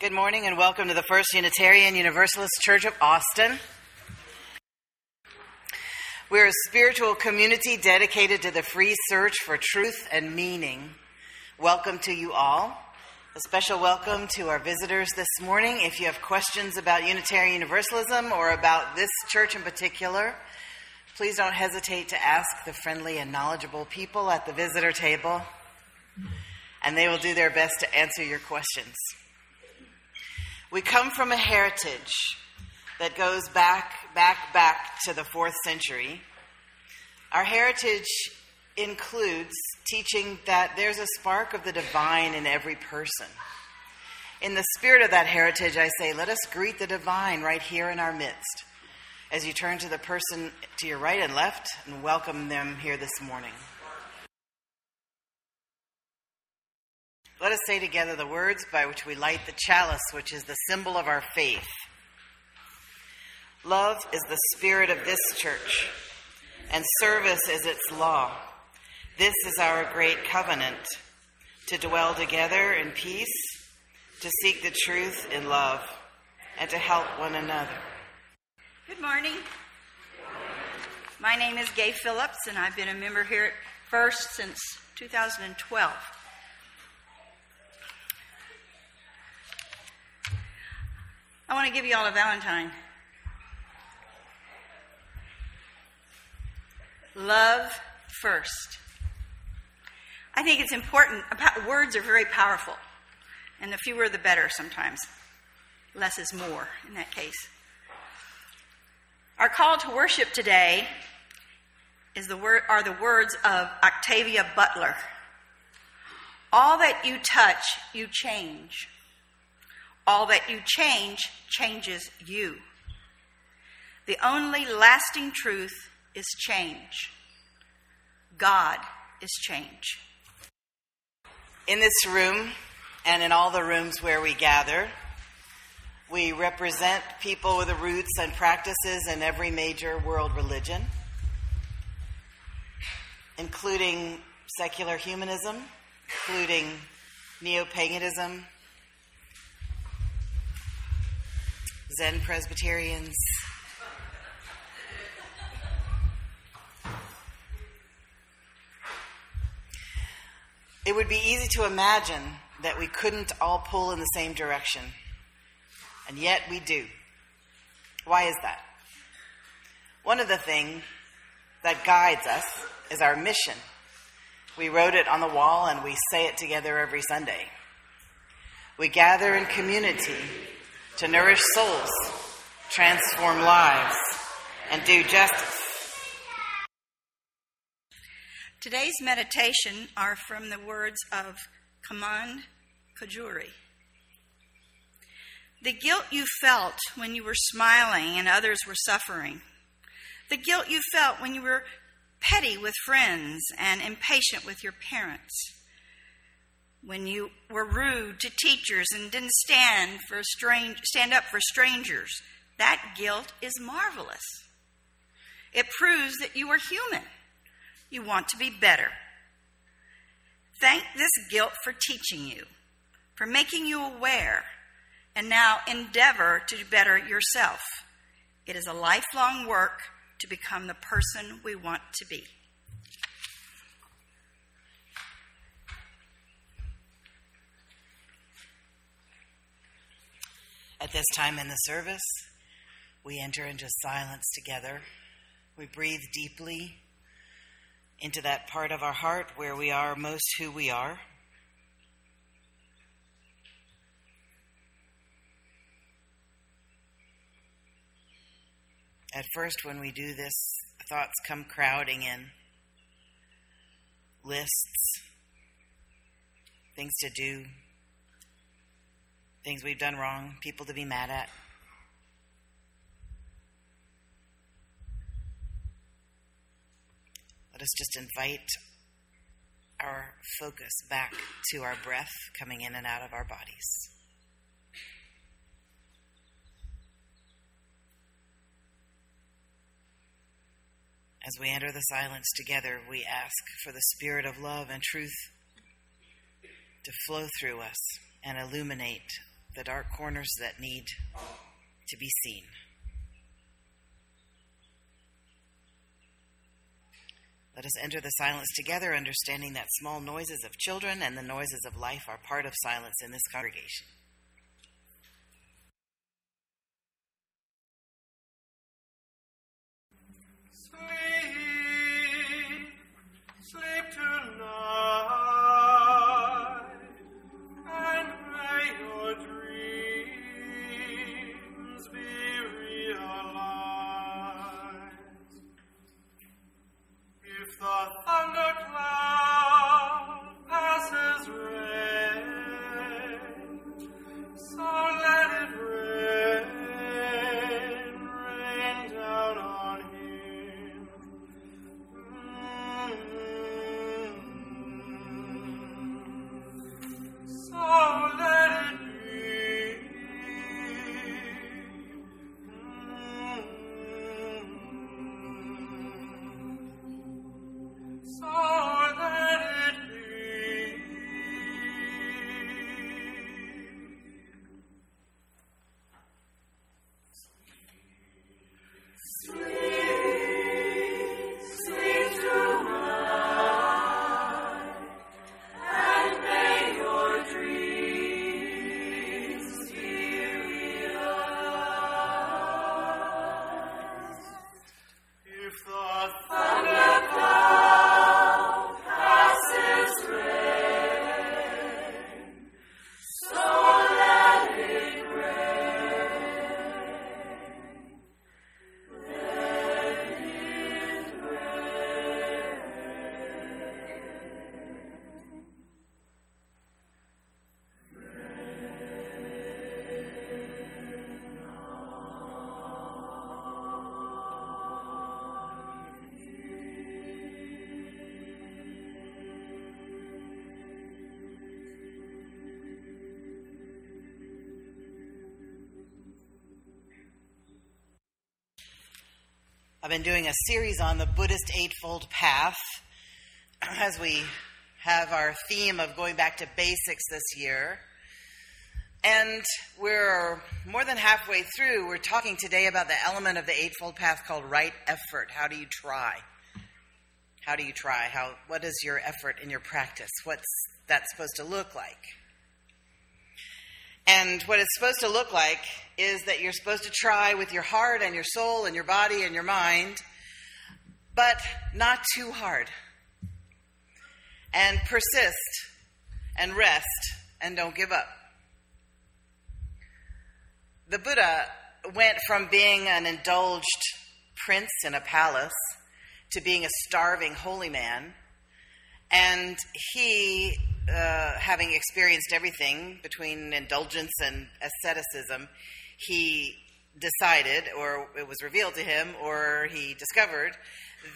Good morning and welcome to the First Unitarian Universalist Church of Austin. We're a spiritual community dedicated to the free search for truth and meaning. Welcome to you all. A special welcome to our visitors this morning. If you have questions about Unitarian Universalism or about this church in particular, please don't hesitate to ask the friendly and knowledgeable people at the visitor table, and they will do their best to answer your questions. We come from a heritage that goes back, back, back to the fourth century. Our heritage includes teaching that there's a spark of the divine in every person. In the spirit of that heritage, I say, let us greet the divine right here in our midst as you turn to the person to your right and left and welcome them here this morning. Let us say together the words by which we light the chalice, which is the symbol of our faith. Love is the spirit of this church, and service is its law. This is our great covenant to dwell together in peace, to seek the truth in love, and to help one another. Good morning. My name is Gay Phillips, and I've been a member here at First since 2012. I want to give you all a Valentine. Love first. I think it's important. Words are very powerful, and the fewer the better sometimes. Less is more in that case. Our call to worship today is the word, are the words of Octavia Butler. All that you touch, you change. All that you change changes you. The only lasting truth is change. God is change. In this room and in all the rooms where we gather, we represent people with the roots and practices in every major world religion, including secular humanism, including neo paganism, Zen Presbyterians. It would be easy to imagine that we couldn't all pull in the same direction, and yet we do. Why is that? One of the things that guides us is our mission. We wrote it on the wall and we say it together every Sunday. We gather in community to nourish souls, transform lives, and do justice. Today's meditation are from the words of Kamand Kojouri. The guilt you felt when you were smiling and others were suffering. The guilt you felt when you were petty with friends and impatient with your parents when you were rude to teachers and didn't stand for strange, stand up for strangers. That guilt is marvelous. It proves that you are human. You want to be better. Thank this guilt for teaching you, for making you aware, and now endeavor to better yourself. It is a lifelong work to become the person we want to be. At this time in the service, we enter into silence together. We breathe deeply into that part of our heart where we are most who we are. At first, when we do this, thoughts come crowding in lists, things to do, things we've done wrong, people to be mad at. Let us just invite our focus back to our breath coming in and out of our bodies. As we enter the silence together, we ask for the spirit of love and truth to flow through us and illuminate the dark corners that need to be seen. Let us enter the silence together, understanding that small noises of children and the noises of life are part of silence in this congregation. I've been doing a series on the Buddhist Eightfold Path as we have our theme of going back to basics this year. And we're more than halfway through. We're talking today about the element of the Eightfold Path called right effort. How do you try? How do you try? How, what is your effort in your practice? What's that supposed to look like? And what it's supposed to look like is that you're supposed to try with your heart and your soul and your body and your mind, but not too hard. And persist and rest and don't give up. The Buddha went from being an indulged prince in a palace to being a starving holy man. And he uh, having experienced everything between indulgence and asceticism, he decided, or it was revealed to him, or he discovered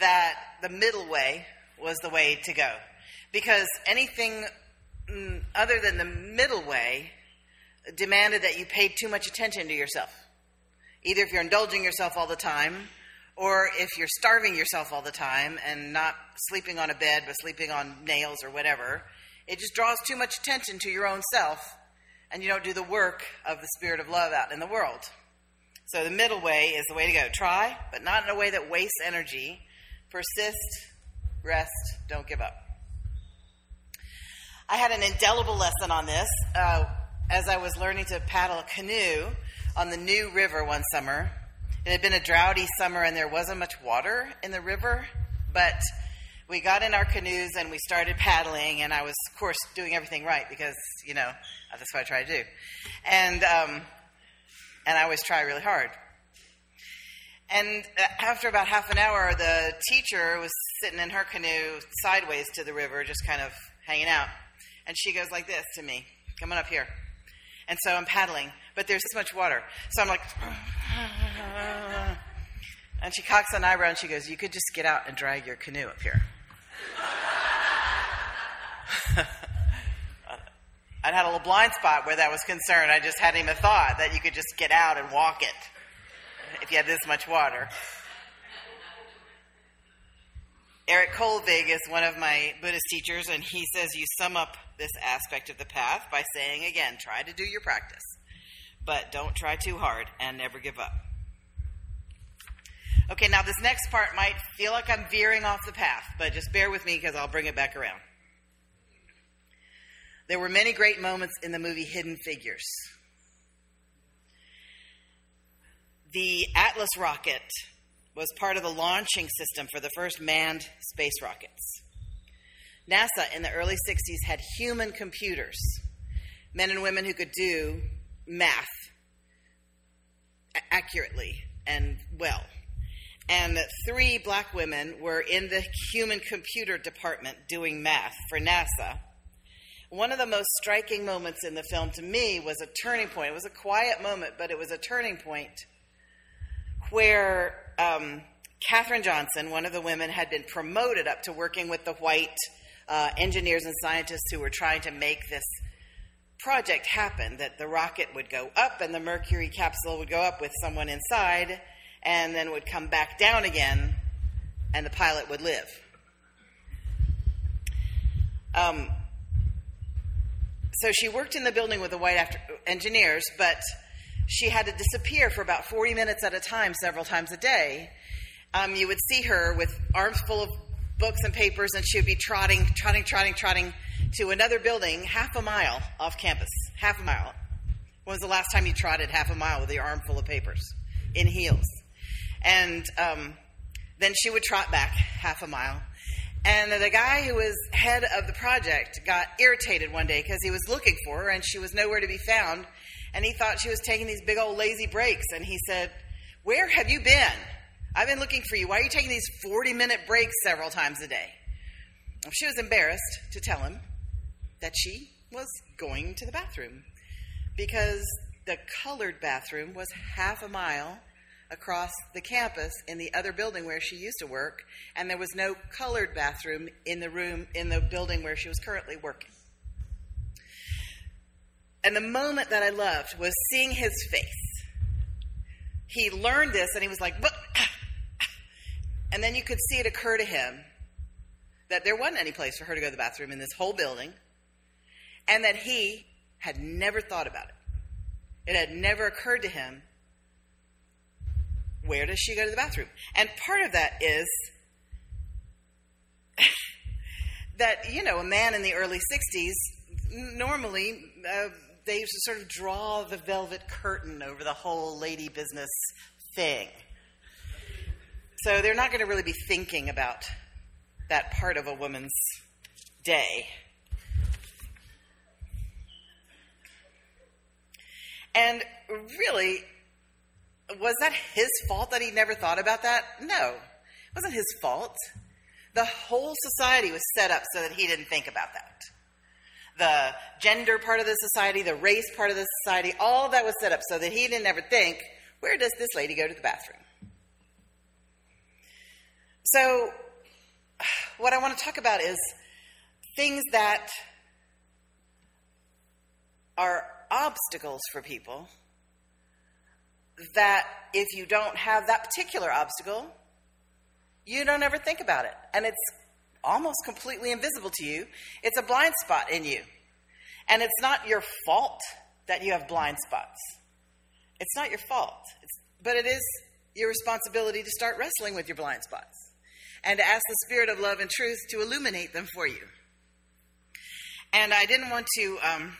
that the middle way was the way to go. Because anything mm, other than the middle way demanded that you paid too much attention to yourself. Either if you're indulging yourself all the time, or if you're starving yourself all the time and not sleeping on a bed but sleeping on nails or whatever, it just draws too much attention to your own self, and you don't do the work of the spirit of love out in the world. So the middle way is the way to go. Try, but not in a way that wastes energy. Persist, rest, don't give up. I had an indelible lesson on this uh, as I was learning to paddle a canoe on the New River one summer. It had been a droughty summer and there wasn't much water in the river, but we got in our canoes and we started paddling, and I was, of course, doing everything right because, you know, that's what I try to do. And, um, and I always try really hard. And uh, after about half an hour, the teacher was sitting in her canoe sideways to the river, just kind of hanging out. And she goes like this to me, "Come on up here. And so I'm paddling, but there's this much water. So I'm like, and she cocks an eyebrow and she goes, You could just get out and drag your canoe up here. I'd had a little blind spot where that was concerned. I just hadn't even thought that you could just get out and walk it if you had this much water. Eric Kolvig is one of my Buddhist teachers, and he says you sum up this aspect of the path by saying again, try to do your practice. but don't try too hard and never give up. Okay, now this next part might feel like I'm veering off the path, but just bear with me because I'll bring it back around. There were many great moments in the movie Hidden Figures. The Atlas rocket was part of the launching system for the first manned space rockets. NASA in the early 60s had human computers, men and women who could do math accurately and well. And three black women were in the human computer department doing math for NASA. One of the most striking moments in the film to me was a turning point. It was a quiet moment, but it was a turning point where um, Katherine Johnson, one of the women, had been promoted up to working with the white uh, engineers and scientists who were trying to make this project happen that the rocket would go up and the Mercury capsule would go up with someone inside and then would come back down again and the pilot would live. Um, so she worked in the building with the white after- engineers, but she had to disappear for about 40 minutes at a time, several times a day. Um, you would see her with arms full of books and papers, and she would be trotting, trotting, trotting, trotting to another building half a mile off campus. Half a mile. When was the last time you trotted half a mile with your arm full of papers in heels? And um, then she would trot back half a mile. And the guy who was head of the project got irritated one day because he was looking for her and she was nowhere to be found. And he thought she was taking these big old lazy breaks. And he said, Where have you been? I've been looking for you. Why are you taking these 40 minute breaks several times a day? She was embarrassed to tell him that she was going to the bathroom because the colored bathroom was half a mile across the campus in the other building where she used to work, and there was no colored bathroom in the room in the building where she was currently working. And the moment that I loved was seeing his face. He learned this and he was like, but, and then you could see it occur to him that there wasn't any place for her to go to the bathroom in this whole building, and that he had never thought about it. It had never occurred to him where does she go to the bathroom? And part of that is that, you know, a man in the early 60s, normally uh, they sort of draw the velvet curtain over the whole lady business thing. So they're not going to really be thinking about that part of a woman's day. And really, was that his fault that he never thought about that? No, it wasn't his fault. The whole society was set up so that he didn't think about that. The gender part of the society, the race part of the society, all that was set up so that he didn't ever think, where does this lady go to the bathroom? So, what I want to talk about is things that are obstacles for people that if you don't have that particular obstacle, you don't ever think about it. And it's almost completely invisible to you. It's a blind spot in you. And it's not your fault that you have blind spots. It's not your fault. It's, but it is your responsibility to start wrestling with your blind spots and to ask the Spirit of love and truth to illuminate them for you. And I didn't want to um,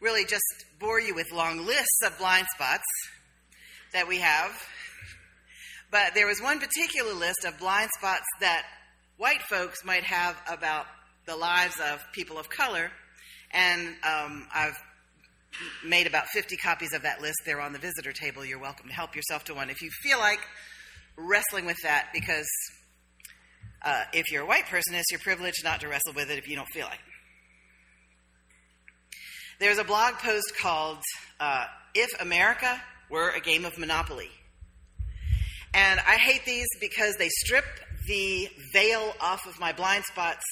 really just bore you with long lists of blind spots that we have. But there was one particular list of blind spots that white folks might have about the lives of people of color. And um, I've made about 50 copies of that list. They're on the visitor table. You're welcome to help yourself to one if you feel like wrestling with that, because uh, if you're a white person, it's your privilege not to wrestle with it if you don't feel like it. There's a blog post called uh, If America Were a Game of Monopoly. And I hate these because they strip the veil off of my blind spots,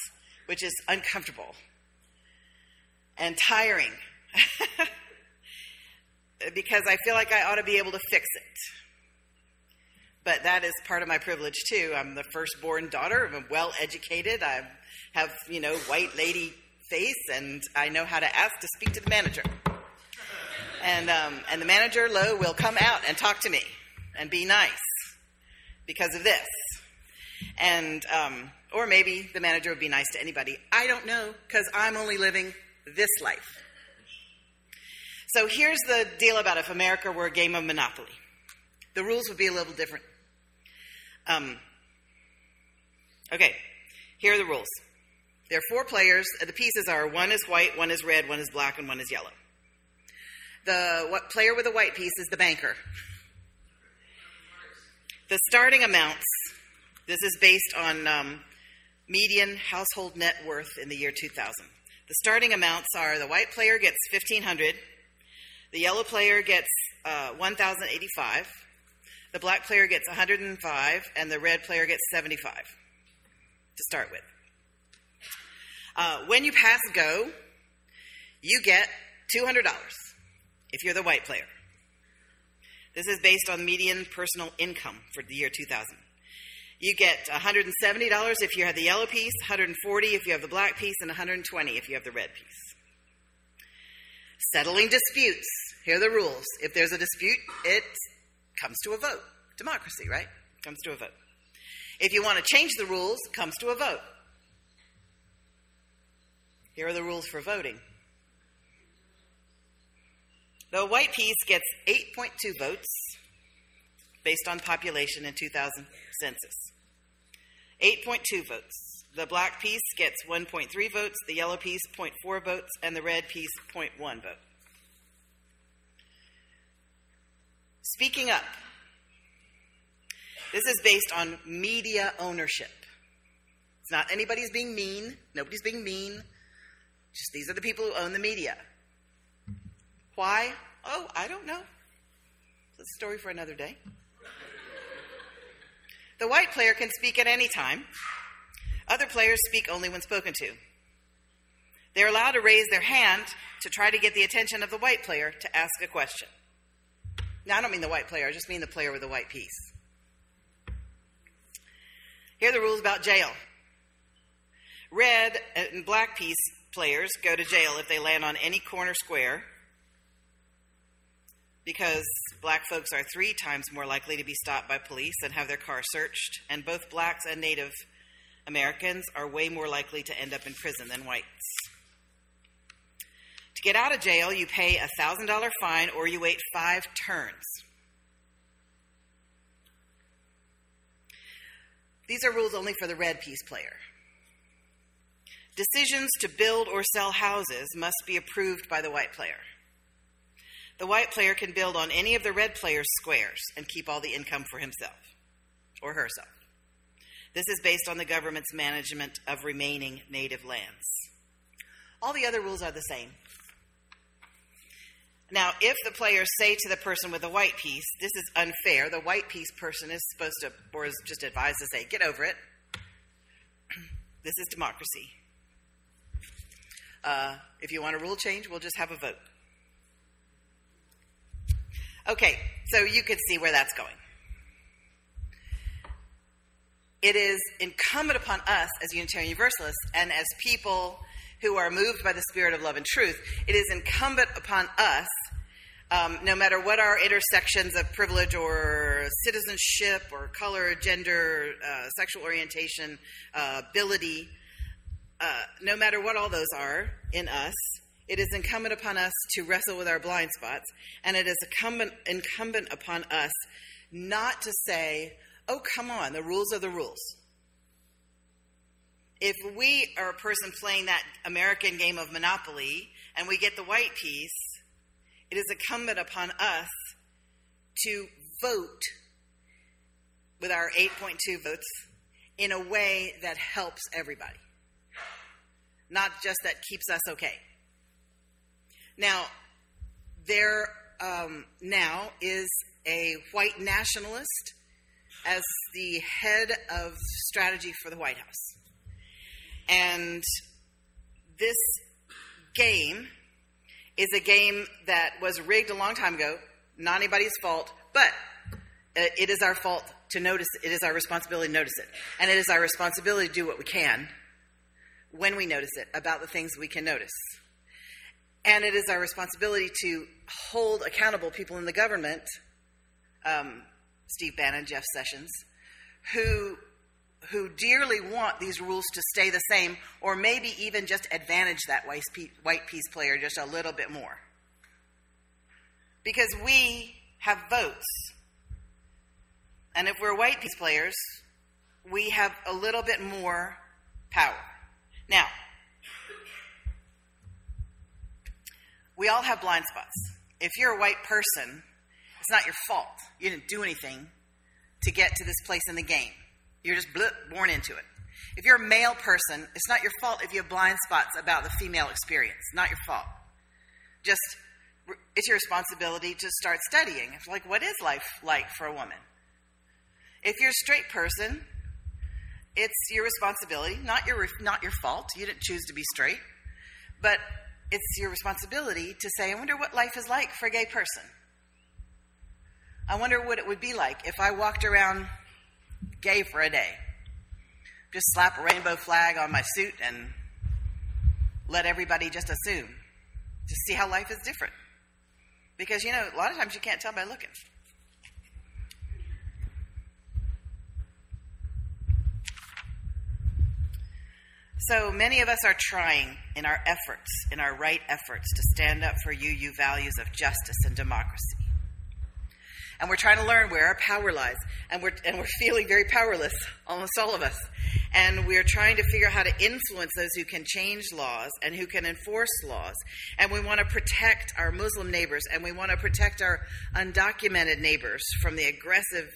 which is uncomfortable and tiring. because I feel like I ought to be able to fix it. But that is part of my privilege too. I'm the firstborn daughter. I'm well educated. I have, you know, white lady face and I know how to ask to speak to the manager. And, um, and the manager, Lowe, will come out and talk to me and be nice because of this. And, um, or maybe the manager would be nice to anybody. I don't know because I'm only living this life. So here's the deal about if America were a game of Monopoly. The rules would be a little different. Um, okay, here are the rules. There are four players. The pieces are one is white, one is red, one is black, and one is yellow. The what, player with the white piece is the banker. The starting amounts, this is based on um, median household net worth in the year 2000. The starting amounts are the white player gets 1500 the yellow player gets uh, 1,085. The black player gets 105, and the red player gets 75 to start with. Uh, when you pass go, you get $200 if you're the white player. This is based on median personal income for the year 2000. You get $170 if you have the yellow piece, 140 if you have the black piece, and 120 if you have the red piece. Settling disputes. Here are the rules. If there's a dispute, it comes to a vote. Democracy, right? Comes to a vote. If you want to change the rules, comes to a vote. Here are the rules for voting. The white piece gets 8.2 votes based on population in 2000 census. 8.2 votes. The black piece gets 1.3 votes, the yellow piece 0.4 votes, and the red piece 0.1 vote. Speaking up. This is based on media ownership. It's not anybody's being mean. Nobody's being mean. Just these are the people who own the media. Why? Oh, I don't know. It's a story for another day. The white player can speak at any time. Other players speak only when spoken to. They're allowed to raise their hand to try to get the attention of the white player to ask a question. Now, I don't mean the white player, I just mean the player with the white piece. Here are the rules about jail. Red and black piece players go to jail if they land on any corner square because black folks are three times more likely to be stopped by police and have their car searched, and both blacks and Native Americans are way more likely to end up in prison than whites. To get out of jail, you pay a $1,000 fine or you wait five turns. These are rules only for the red piece player. Decisions to build or sell houses must be approved by the white player. The white player can build on any of the red player's squares and keep all the income for himself or herself. This is based on the government's management of remaining native lands. All the other rules are the same. Now, if the players say to the person with the white piece, this is unfair, the white piece person is supposed to, or is just advised to say, get over it. this is democracy. Uh, if you want a rule change, we'll just have a vote. Okay, so you can see where that's going. It is incumbent upon us as Unitarian Universalists and as people who are moved by the spirit of love and truth, it is incumbent upon us, um, no matter what our intersections of privilege or citizenship or color, gender, uh, sexual orientation, uh, ability, uh, no matter what all those are in us, it is incumbent upon us to wrestle with our blind spots, and it is incumbent, incumbent upon us not to say, oh, come on, the rules are the rules. If we are a person playing that American game of Monopoly and we get the white piece, it is incumbent upon us to vote with our 8.2 votes in a way that helps everybody, not just that keeps us okay. Now, there um, now is a white nationalist as the head of strategy for the White House. And this game is a game that was rigged a long time ago, not anybody's fault, but uh, it is our fault to notice it is our responsibility to notice it. And it is our responsibility to do what we can when we notice it about the things we can notice. And it is our responsibility to hold accountable people in the government, um, Steve Bannon, Jeff Sessions, who who dearly want these rules to stay the same, or maybe even just advantage that white piece player just a little bit more. Because we have votes. And if we're white piece players, we have a little bit more power. Now, we all have blind spots. If you're a white person, it's not your fault. You didn't do anything to get to this place in the game. You're just born into it. If you're a male person, it's not your fault if you have blind spots about the female experience. Not your fault. Just, it's your responsibility to start studying. Like, what is life like for a woman? If you're a straight person, it's your responsibility, not your, not your fault. You didn't choose to be straight. But it's your responsibility to say, I wonder what life is like for a gay person. I wonder what it would be like if I walked around gay for a day. Just slap a rainbow flag on my suit and let everybody just assume to see how life is different. Because, you know, a lot of times you can't tell by looking. So many of us are trying in our efforts, in our right efforts, to stand up for UU values of justice and democracy. And we're trying to learn where our power lies, and we're and we're feeling very powerless, almost all of us, and we're trying to figure out how to influence those who can change laws and who can enforce laws, and we want to protect our Muslim neighbors, and we want to protect our undocumented neighbors from the aggressive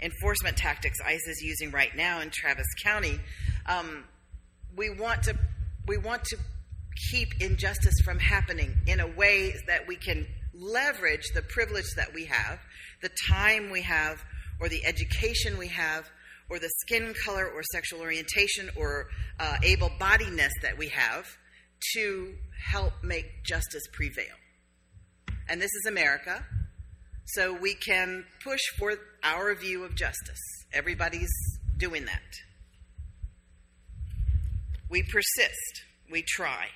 enforcement tactics ICE is using right now in Travis County. Um, we want to we want to keep injustice from happening in a way that we can leverage the privilege that we have, the time we have, or the education we have, or the skin color or sexual orientation or uh, able bodiedness that we have to help make justice prevail. And this is America, so we can push for our view of justice. Everybody's doing that. We persist, we try.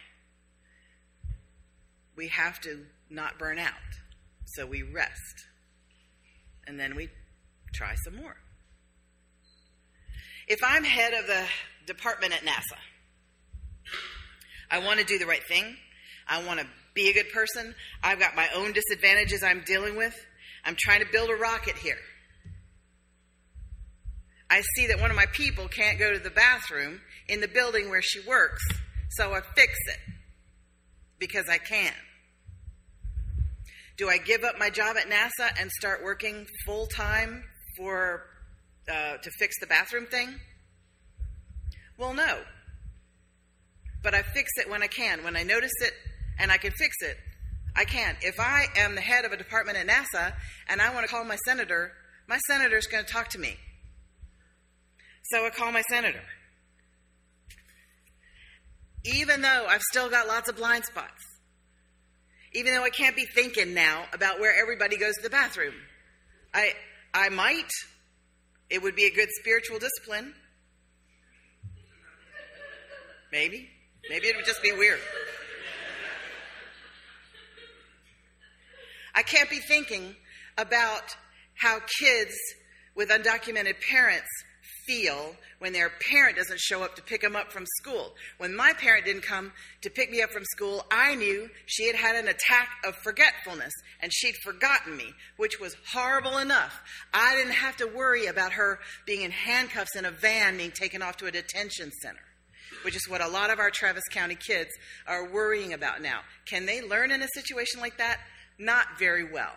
We have to not burn out. So we rest. And then we try some more. If I'm head of the department at NASA, I want to do the right thing. I want to be a good person. I've got my own disadvantages I'm dealing with. I'm trying to build a rocket here. I see that one of my people can't go to the bathroom in the building where she works, so I fix it because I can. Do I give up my job at NASA and start working full time for uh, to fix the bathroom thing? Well, no. But I fix it when I can. When I notice it and I can fix it, I can. If I am the head of a department at NASA and I want to call my senator, my senator is going to talk to me. So I call my senator. Even though I've still got lots of blind spots even though I can't be thinking now about where everybody goes to the bathroom. I, I might. It would be a good spiritual discipline. Maybe. Maybe it would just be weird. I can't be thinking about how kids with undocumented parents feel when their parent doesn't show up to pick them up from school. When my parent didn't come to pick me up from school, I knew she had had an attack of forgetfulness and she'd forgotten me, which was horrible enough. I didn't have to worry about her being in handcuffs in a van being taken off to a detention center. Which is what a lot of our Travis County kids are worrying about now. Can they learn in a situation like that? Not very well.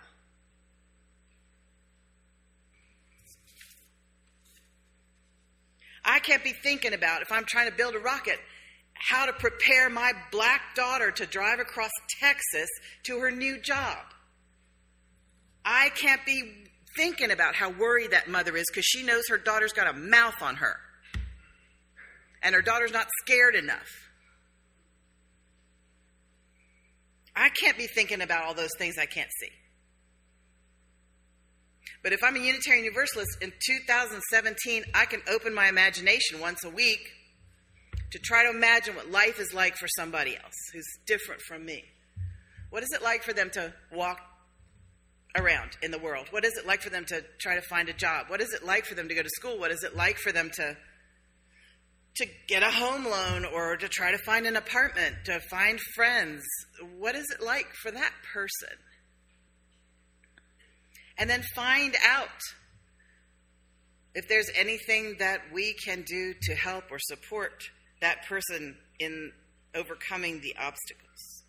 I can't be thinking about, if I'm trying to build a rocket, how to prepare my black daughter to drive across Texas to her new job. I can't be thinking about how worried that mother is because she knows her daughter's got a mouth on her. And her daughter's not scared enough. I can't be thinking about all those things I can't see. But if I'm a Unitarian Universalist in 2017, I can open my imagination once a week to try to imagine what life is like for somebody else who's different from me. What is it like for them to walk around in the world? What is it like for them to try to find a job? What is it like for them to go to school? What is it like for them to to get a home loan or to try to find an apartment, to find friends? What is it like for that person? And then find out if there's anything that we can do to help or support that person in overcoming the obstacles.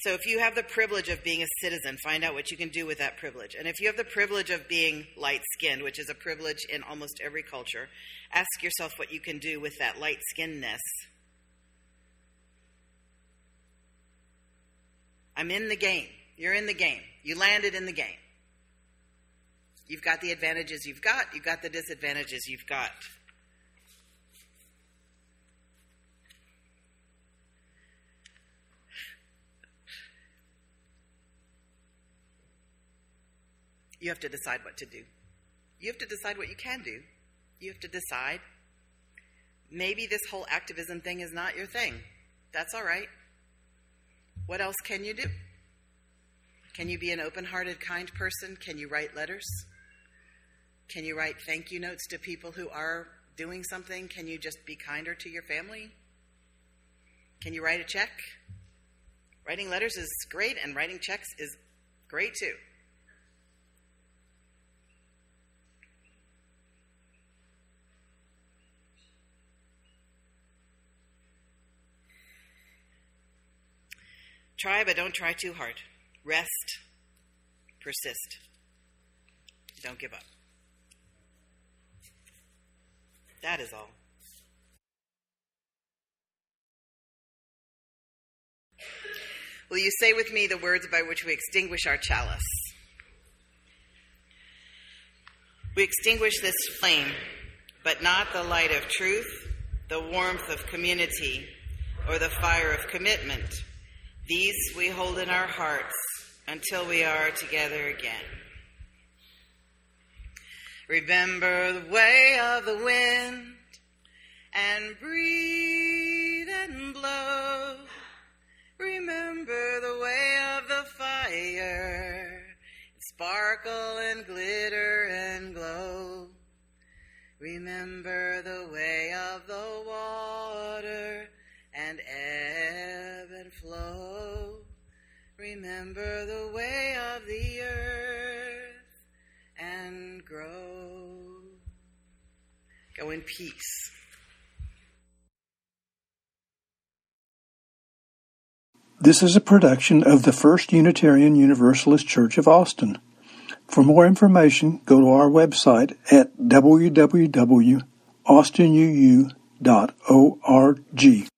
So, if you have the privilege of being a citizen, find out what you can do with that privilege. And if you have the privilege of being light skinned, which is a privilege in almost every culture, ask yourself what you can do with that light skinnedness. I'm in the game. You're in the game. You landed in the game. You've got the advantages you've got, you've got the disadvantages you've got. You have to decide what to do. You have to decide what you can do. You have to decide maybe this whole activism thing is not your thing. That's all right. What else can you do? Can you be an open hearted, kind person? Can you write letters? Can you write thank you notes to people who are doing something? Can you just be kinder to your family? Can you write a check? Writing letters is great, and writing checks is great too. Try, but don't try too hard. Rest, persist. Don't give up. That is all. Will you say with me the words by which we extinguish our chalice? We extinguish this flame, but not the light of truth, the warmth of community, or the fire of commitment these we hold in our hearts until we are together again. Remember the way of the wind and breathe and blow. Remember the way of the fire, sparkle and glitter and glow. Remember the way of the water Remember the way of the earth and grow. Go in peace. This is a production of the First Unitarian Universalist Church of Austin. For more information, go to our website at www.austinuu.org.